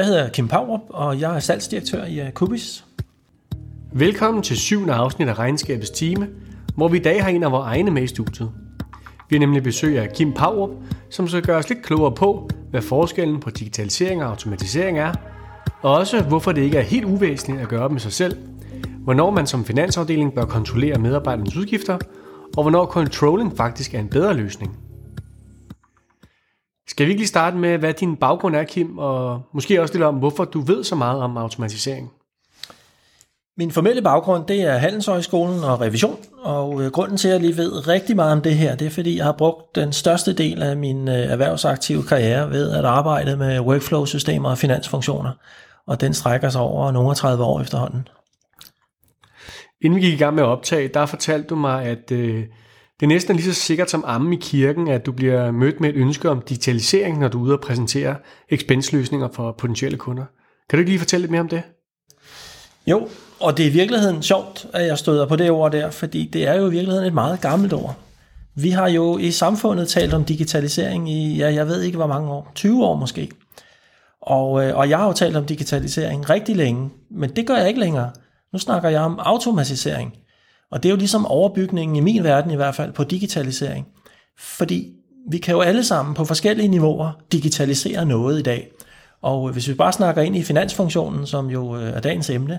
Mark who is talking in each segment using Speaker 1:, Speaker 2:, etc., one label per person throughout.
Speaker 1: Jeg hedder Kim Paurup, og jeg er salgsdirektør i øh, Kubis.
Speaker 2: Velkommen til syvende afsnit af Regnskabets Time, hvor vi i dag har en af vores egne med i studiet. Vi har nemlig besøg af Kim Paurup, som skal gøre os lidt klogere på, hvad forskellen på digitalisering og automatisering er, og også hvorfor det ikke er helt uvæsentligt at gøre op med sig selv, hvornår man som finansafdeling bør kontrollere medarbejdernes udgifter, og hvornår controlling faktisk er en bedre løsning. Skal vi ikke lige starte med, hvad din baggrund er, Kim, og måske også lidt om, hvorfor du ved så meget om automatisering?
Speaker 1: Min formelle baggrund, det er Handelshøjskolen og revision, og øh, grunden til, at jeg lige ved rigtig meget om det her, det er, fordi jeg har brugt den største del af min øh, erhvervsaktive karriere ved at arbejde med workflow-systemer og finansfunktioner, og den strækker sig over nogle 30 år efterhånden.
Speaker 2: Inden vi gik i gang med at optage, der fortalte du mig, at øh, det er næsten lige så sikkert som ammen i kirken, at du bliver mødt med et ønske om digitalisering, når du er ude og præsentere expense-løsninger for potentielle kunder. Kan du ikke lige fortælle lidt mere om det?
Speaker 1: Jo, og det er i virkeligheden sjovt, at jeg støder på det ord der, fordi det er jo i virkeligheden et meget gammelt ord. Vi har jo i samfundet talt om digitalisering i, ja, jeg ved ikke hvor mange år, 20 år måske. Og, øh, og jeg har jo talt om digitalisering rigtig længe, men det gør jeg ikke længere. Nu snakker jeg om automatisering. Og det er jo ligesom overbygningen i min verden i hvert fald på digitalisering. Fordi vi kan jo alle sammen på forskellige niveauer digitalisere noget i dag. Og øh, hvis vi bare snakker ind i finansfunktionen, som jo øh, er dagens emne,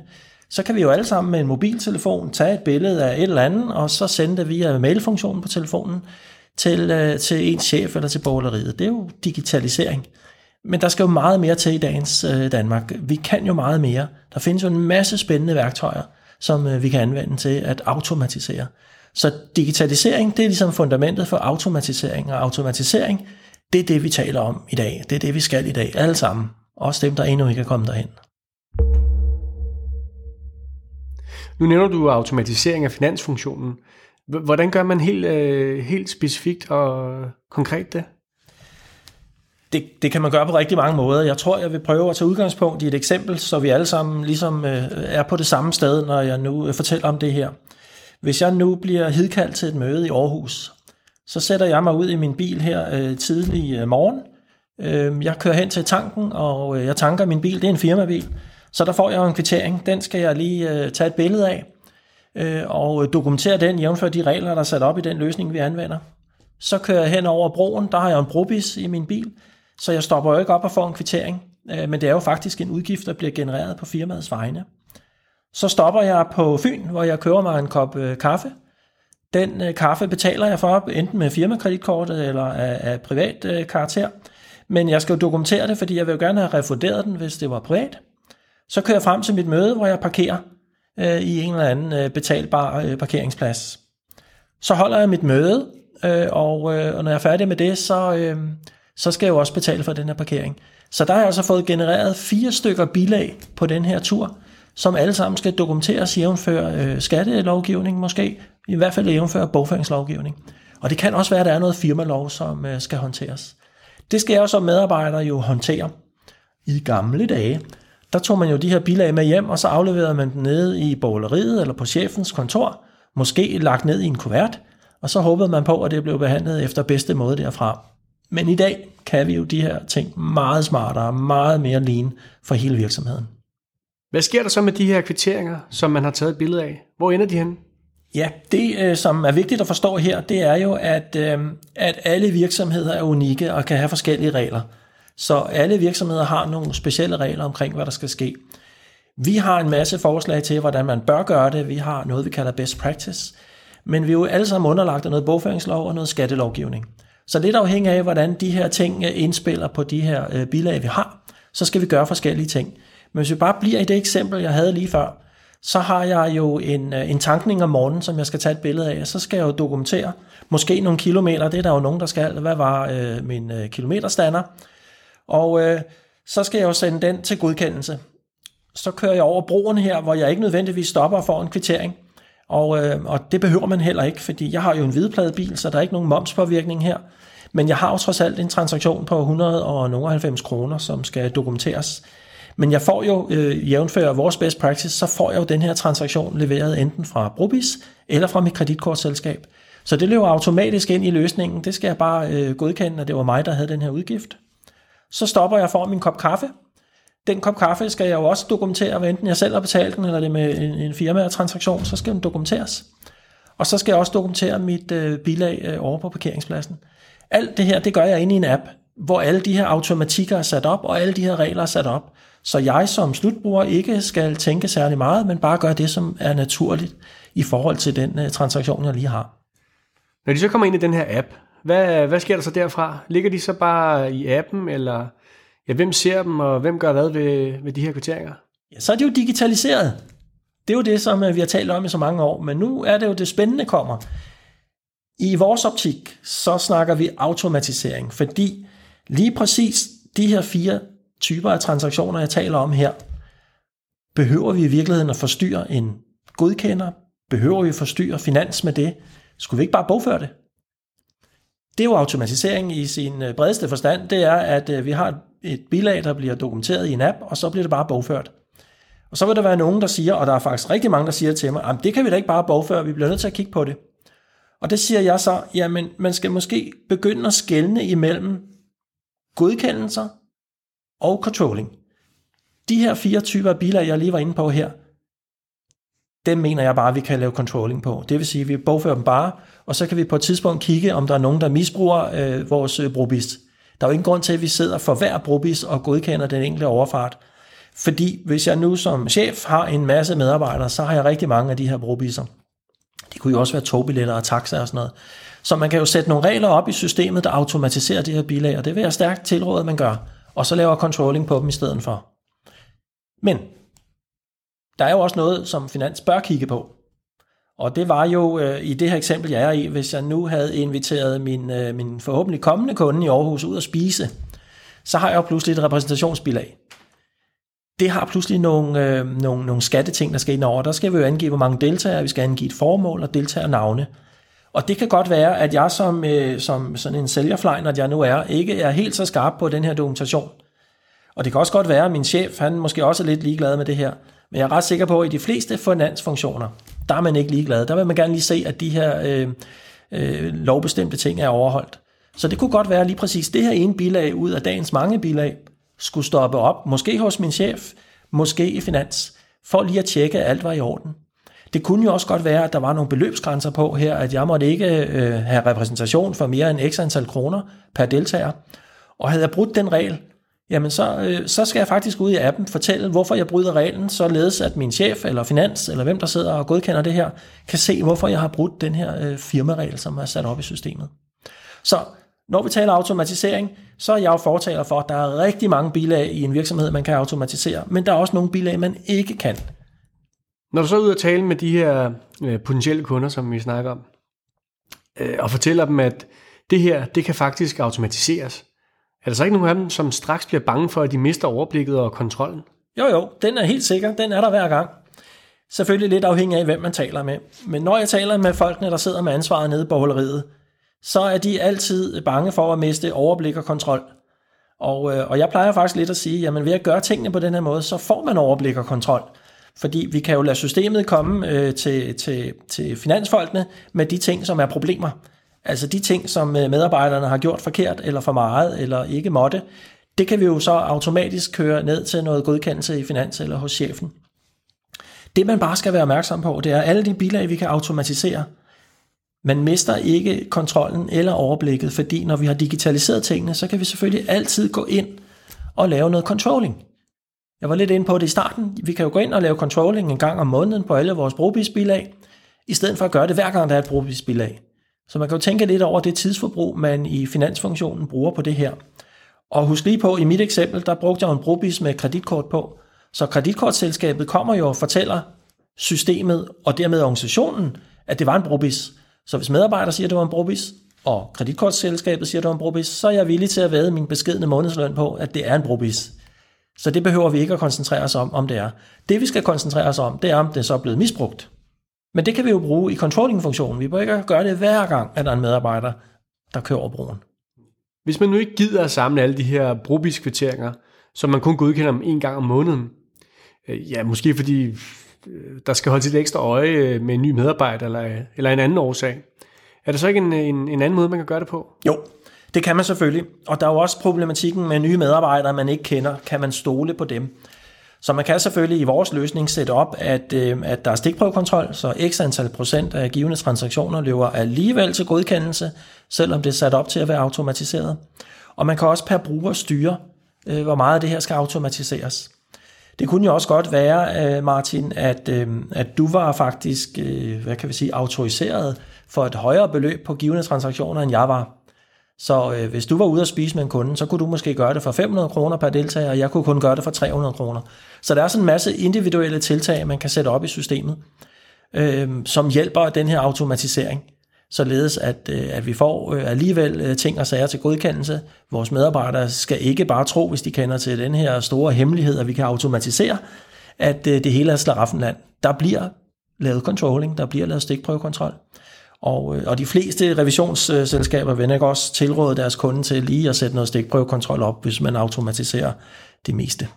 Speaker 1: så kan vi jo alle sammen med en mobiltelefon tage et billede af et eller andet, og så sende det via mailfunktionen på telefonen til, øh, til ens chef eller til borgeriet. Det er jo digitalisering. Men der skal jo meget mere til i dagens Danmark. Vi kan jo meget mere. Der findes jo en masse spændende værktøjer, som øh, vi kan anvende til at automatisere. Så digitalisering, det er ligesom fundamentet for automatisering, og automatisering, det er det, vi taler om i dag. Det er det, vi skal i dag, alle sammen. Også dem, der endnu ikke er kommet derhen.
Speaker 2: Nu nævner du automatisering af finansfunktionen. Hvordan gør man helt, øh, helt specifikt og konkret det?
Speaker 1: Det, det kan man gøre på rigtig mange måder. Jeg tror, jeg vil prøve at tage udgangspunkt i et eksempel, så vi alle sammen ligesom øh, er på det samme sted, når jeg nu øh, fortæller om det her. Hvis jeg nu bliver hidkaldt til et møde i Aarhus, så sætter jeg mig ud i min bil her øh, tidlig øh, morgen. Øh, jeg kører hen til tanken, og øh, jeg tanker min bil. Det er en firmabil. Så der får jeg en kvittering. Den skal jeg lige øh, tage et billede af, øh, og øh, dokumentere den jævnfør de regler, der er sat op i den løsning, vi anvender. Så kører jeg hen over broen. Der har jeg en brobis i min bil. Så jeg stopper jo ikke op og får en kvittering, øh, men det er jo faktisk en udgift, der bliver genereret på firmaets vegne. Så stopper jeg på Fyn, hvor jeg køber mig en kop øh, kaffe. Den øh, kaffe betaler jeg for, enten med firmakreditkortet eller af, af privat øh, karakter. Men jeg skal jo dokumentere det, fordi jeg vil jo gerne have refunderet den, hvis det var privat. Så kører jeg frem til mit møde, hvor jeg parkerer øh, i en eller anden øh, betalbar øh, parkeringsplads. Så holder jeg mit møde, øh, og, øh, og når jeg er færdig med det, så, øh, så skal jeg jo også betale for den her parkering. Så der har jeg altså fået genereret fire stykker bilag på den her tur, som alle sammen skal dokumenteres jævnfør øh, skattelovgivning måske, i hvert fald jævnfør bogføringslovgivning. Og det kan også være, at der er noget firmalov, som øh, skal håndteres. Det skal jeg som medarbejder jo håndtere. I gamle dage, der tog man jo de her bilag med hjem, og så afleverede man dem nede i borgeriet eller på chefens kontor, måske lagt ned i en kuvert, og så håbede man på, at det blev behandlet efter bedste måde derfra. Men i dag kan vi jo de her ting meget smartere, meget mere lean for hele virksomheden.
Speaker 2: Hvad sker der så med de her kvitteringer, som man har taget et billede af? Hvor ender de hen?
Speaker 1: Ja, det øh, som er vigtigt at forstå her, det er jo, at, øh, at alle virksomheder er unikke og kan have forskellige regler. Så alle virksomheder har nogle specielle regler omkring, hvad der skal ske. Vi har en masse forslag til, hvordan man bør gøre det. Vi har noget, vi kalder best practice. Men vi er jo alle sammen underlagt af noget bogføringslov og noget skattelovgivning. Så lidt afhængig af, hvordan de her ting øh, indspiller på de her øh, bilag, vi har, så skal vi gøre forskellige ting. Men hvis vi bare bliver i det eksempel, jeg havde lige før, så har jeg jo en, øh, en tankning om morgenen, som jeg skal tage et billede af, så skal jeg jo dokumentere, måske nogle kilometer, det er der jo nogen, der skal, hvad var øh, min øh, kilometerstander, og øh, så skal jeg jo sende den til godkendelse. Så kører jeg over broen her, hvor jeg ikke nødvendigvis stopper for en kvittering, og, øh, og det behøver man heller ikke, fordi jeg har jo en hvidpladebil, så der er ikke nogen momspåvirkning her. Men jeg har jo trods alt en transaktion på 190 kroner, som skal dokumenteres. Men jeg får jo, øh, jævnfør vores best practice, så får jeg jo den her transaktion leveret enten fra Brobis eller fra mit kreditkortselskab. Så det løber automatisk ind i løsningen. Det skal jeg bare øh, godkende, at det var mig, der havde den her udgift. Så stopper jeg for min kop kaffe. Den kop kaffe skal jeg jo også dokumentere, hvad enten jeg selv har betalt den, eller det er med en, en firma-transaktion, så skal den dokumenteres. Og så skal jeg også dokumentere mit øh, bilag øh, over på parkeringspladsen. Alt det her, det gør jeg inde i en app, hvor alle de her automatikker er sat op, og alle de her regler er sat op. Så jeg som slutbruger ikke skal tænke særlig meget, men bare gøre det, som er naturligt i forhold til den øh, transaktion, jeg lige har.
Speaker 2: Når de så kommer ind i den her app, hvad, hvad sker der så derfra? Ligger de så bare i appen, eller ja, hvem ser dem, og hvem gør hvad ved, ved de her kvitteringer?
Speaker 1: Ja, så er det jo digitaliseret. Det er jo det, som øh, vi har talt om i så mange år, men nu er det jo det spændende kommer. I vores optik, så snakker vi automatisering, fordi lige præcis de her fire typer af transaktioner, jeg taler om her, behøver vi i virkeligheden at forstyrre en godkender? Behøver vi at forstyrre finans med det? Skulle vi ikke bare bogføre det? Det er jo automatisering i sin øh, bredeste forstand. Det er, at øh, vi har et bilag, der bliver dokumenteret i en app, og så bliver det bare bogført. Og så vil der være nogen, der siger, og der er faktisk rigtig mange, der siger til mig, det kan vi da ikke bare bogføre, vi bliver nødt til at kigge på det. Og det siger jeg så, jamen man skal måske begynde at skelne imellem godkendelser og controlling. De her fire typer af biler, jeg lige var inde på her, dem mener jeg bare, vi kan lave controlling på. Det vil sige, at vi bogfører dem bare, og så kan vi på et tidspunkt kigge, om der er nogen, der misbruger øh, vores øh, brobist. Der er jo ingen grund til, at vi sidder for hver brobist og godkender den enkelte overfart. Fordi hvis jeg nu som chef har en masse medarbejdere, så har jeg rigtig mange af de her brobiser. Det kunne jo også være togbilletter og taxa og sådan noget. Så man kan jo sætte nogle regler op i systemet, der automatiserer de her bilag, og det vil jeg stærkt tilråde, at man gør. Og så laver controlling på dem i stedet for. Men der er jo også noget, som Finans bør kigge på. Og det var jo øh, i det her eksempel, jeg er i, hvis jeg nu havde inviteret min, øh, min forhåbentlig kommende kunde i Aarhus ud at spise, så har jeg jo pludselig et repræsentationsbilag. Det har pludselig nogle, øh, nogle, nogle skatteting, der skal ind over. Der skal vi jo angive, hvor mange deltagere, vi skal angive et formål og deltagernavne. Og det kan godt være, at jeg som, øh, som sådan en sælgerflejn, at jeg nu er, ikke er helt så skarp på den her dokumentation. Og det kan også godt være, at min chef, han måske også er lidt ligeglad med det her. Men jeg er ret sikker på, at i de fleste finansfunktioner, der er man ikke ligeglad. Der vil man gerne lige se, at de her øh, øh, lovbestemte ting er overholdt. Så det kunne godt være lige præcis det her ene bilag ud af dagens mange bilag, skulle stoppe op, måske hos min chef, måske i finans, for lige at tjekke, at alt var i orden. Det kunne jo også godt være, at der var nogle beløbsgrænser på her, at jeg måtte ikke øh, have repræsentation for mere end x antal kroner per deltager. Og havde jeg brudt den regel, jamen så, øh, så skal jeg faktisk ud i appen fortælle, hvorfor jeg bryder reglen, således at min chef eller finans, eller hvem der sidder og godkender det her, kan se, hvorfor jeg har brudt den her øh, firmaregel, som er sat op i systemet. Så når vi taler automatisering, så er jeg jo fortaler for, at der er rigtig mange bilag i en virksomhed, man kan automatisere, men der er også nogle bilag, man ikke kan.
Speaker 2: Når du så er ude og tale med de her øh, potentielle kunder, som vi snakker om, øh, og fortæller dem, at det her, det kan faktisk automatiseres, er der så ikke nogen af dem, som straks bliver bange for, at de mister overblikket og kontrollen?
Speaker 1: Jo, jo, den er helt sikker. Den er der hver gang. Selvfølgelig lidt afhængig af, hvem man taler med. Men når jeg taler med folkene, der sidder med ansvaret nede på holderiet, så er de altid bange for at miste overblik og kontrol. Og, øh, og jeg plejer faktisk lidt at sige, jamen ved at gøre tingene på den her måde, så får man overblik og kontrol. Fordi vi kan jo lade systemet komme øh, til, til, til finansfolkene med de ting, som er problemer. Altså de ting, som øh, medarbejderne har gjort forkert, eller for meget, eller ikke måtte, det kan vi jo så automatisk køre ned til noget godkendelse i finans eller hos chefen. Det man bare skal være opmærksom på, det er alle de bilag, vi kan automatisere. Man mister ikke kontrollen eller overblikket, fordi når vi har digitaliseret tingene, så kan vi selvfølgelig altid gå ind og lave noget controlling. Jeg var lidt inde på det i starten. Vi kan jo gå ind og lave controlling en gang om måneden på alle vores brugbisbilag, i stedet for at gøre det hver gang, der er et brugbisbilag. Så man kan jo tænke lidt over det tidsforbrug, man i finansfunktionen bruger på det her. Og husk lige på, i mit eksempel, der brugte jeg en brobis med kreditkort på. Så kreditkortselskabet kommer jo og fortæller systemet og dermed organisationen, at det var en brobis. Så hvis medarbejder siger, at det var en brobis, og kreditkortselskabet siger, at det var en brobis, så er jeg villig til at væde min beskedne månedsløn på, at det er en brobis. Så det behøver vi ikke at koncentrere os om, om det er. Det vi skal koncentrere os om, det er, om det så er blevet misbrugt. Men det kan vi jo bruge i controlling-funktionen. Vi bør ikke gøre det hver gang, at der er en medarbejder, der kører over broen.
Speaker 2: Hvis man nu ikke gider at samle alle de her brobiskvitteringer, som man kun godkender dem en gang om måneden, øh, ja, måske fordi Øh, der skal holde sit ekstra øje øh, med en ny medarbejder eller, eller en anden årsag, er der så ikke en, en, en anden måde, man kan gøre det på?
Speaker 1: Jo, Det kan man selvfølgelig, og der er jo også problematikken med nye medarbejdere, man ikke kender. Kan man stole på dem? Så man kan selvfølgelig i vores løsning sætte op, at, øh, at der er stikprøvekontrol, så x antal procent af givende transaktioner løber alligevel til godkendelse, selvom det er sat op til at være automatiseret. Og man kan også per bruger styre, øh, hvor meget af det her skal automatiseres. Det kunne jo også godt være, øh, Martin, at, øh, at du var faktisk, øh, hvad kan vi sige, autoriseret for et højere beløb på givende transaktioner, end jeg var. Så øh, hvis du var ude at spise med en kunde, så kunne du måske gøre det for 500 kroner per deltager, og jeg kunne kun gøre det for 300 kroner. Så der er sådan en masse individuelle tiltag, man kan sætte op i systemet, øh, som hjælper den her automatisering, således at, øh, at vi får øh, alligevel øh, ting og sager til godkendelse. Vores medarbejdere skal ikke bare tro, hvis de kender til den her store hemmelighed, at vi kan automatisere, at øh, det hele er slaraffenland. Der bliver lavet controlling, der bliver lavet stikprøvekontrol. Og, øh, og de fleste revisionsselskaber vil ikke også tilråde deres kunde til lige at sætte noget stikprøvekontrol op, hvis man automatiserer det meste.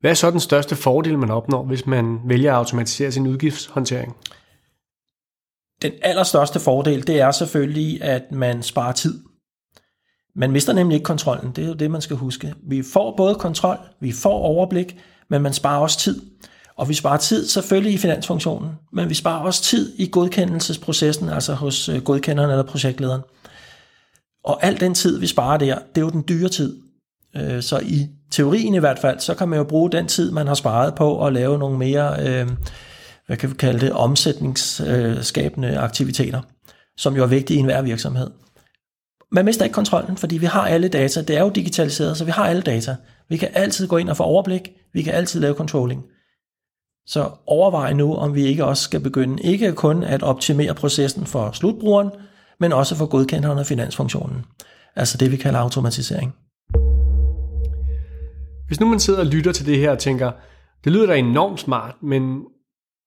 Speaker 2: Hvad er så den største fordel, man opnår, hvis man vælger at automatisere sin udgiftshåndtering?
Speaker 1: Den allerstørste fordel, det er selvfølgelig, at man sparer tid. Man mister nemlig ikke kontrollen, det er jo det, man skal huske. Vi får både kontrol, vi får overblik, men man sparer også tid. Og vi sparer tid selvfølgelig i finansfunktionen, men vi sparer også tid i godkendelsesprocessen, altså hos øh, godkenderen eller projektlederen. Og al den tid, vi sparer der, det er jo den dyre tid. Øh, så i teorien i hvert fald, så kan man jo bruge den tid, man har sparet på at lave nogle mere, øh, hvad kan vi kalde det, omsætningsskabende aktiviteter, som jo er vigtige i enhver virksomhed. Man mister ikke kontrollen, fordi vi har alle data. Det er jo digitaliseret, så vi har alle data. Vi kan altid gå ind og få overblik. Vi kan altid lave controlling. Så overvej nu, om vi ikke også skal begynde ikke kun at optimere processen for slutbrugeren, men også for godkenderen af finansfunktionen. Altså det, vi kalder automatisering.
Speaker 2: Hvis nu man sidder og lytter til det her og tænker, det lyder da enormt smart, men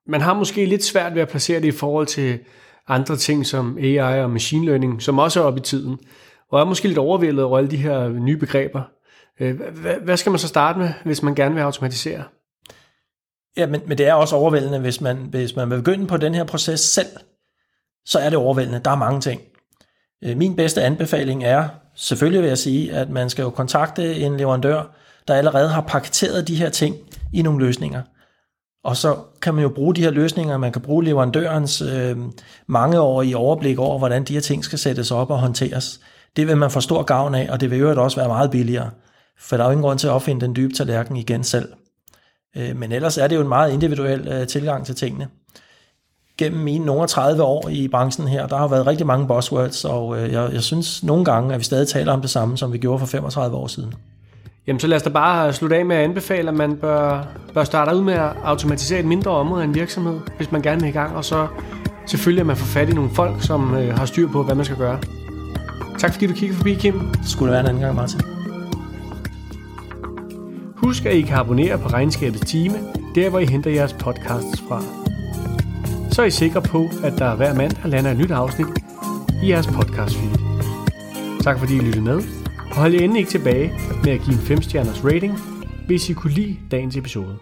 Speaker 2: man har måske lidt svært ved at placere det i forhold til andre ting som AI og machine learning, som også er oppe i tiden, og er måske lidt overvældet over alle de her nye begreber. Øh, hvad skal man så starte med, hvis man gerne vil automatisere?
Speaker 1: Ja, men, men det er også overvældende, hvis man, hvis man vil begynde på den her proces selv, så er det overvældende. Der er mange ting. Øh, min bedste anbefaling er, selvfølgelig vil jeg sige, at man skal jo kontakte en leverandør, der allerede har paketeret de her ting i nogle løsninger. Og så kan man jo bruge de her løsninger, man kan bruge leverandørens øh, mangeårige overblik over, hvordan de her ting skal sættes op og håndteres. Det vil man få stor gavn af, og det vil jo også være meget billigere. For der er jo ingen grund til at opfinde den dybe tallerken igen selv. Øh, men ellers er det jo en meget individuel øh, tilgang til tingene. Gennem mine nogle 30 år i branchen her, der har været rigtig mange buzzwords, og øh, jeg, jeg synes nogle gange, at vi stadig taler om det samme, som vi gjorde for 35 år siden.
Speaker 2: Jamen så lad os da bare slutte af med at anbefale, at man bør, bør starte ud med at automatisere et mindre område af en virksomhed, hvis man gerne vil i gang, og så selvfølgelig at man får fat i nogle folk, som øh, har styr på, hvad man skal gøre. Tak fordi du kiggede forbi, Kim.
Speaker 1: Det skulle være en anden gang, Martin.
Speaker 2: Husk, at I kan abonnere på Regnskabets Time, der hvor I henter jeres podcasts fra. Så er I sikre på, at der hver mandag lander et nyt afsnit i jeres podcast feed. Tak fordi I lyttede med, og hold endelig ikke tilbage med at give en 5-stjerners rating, hvis I kunne lide dagens episode.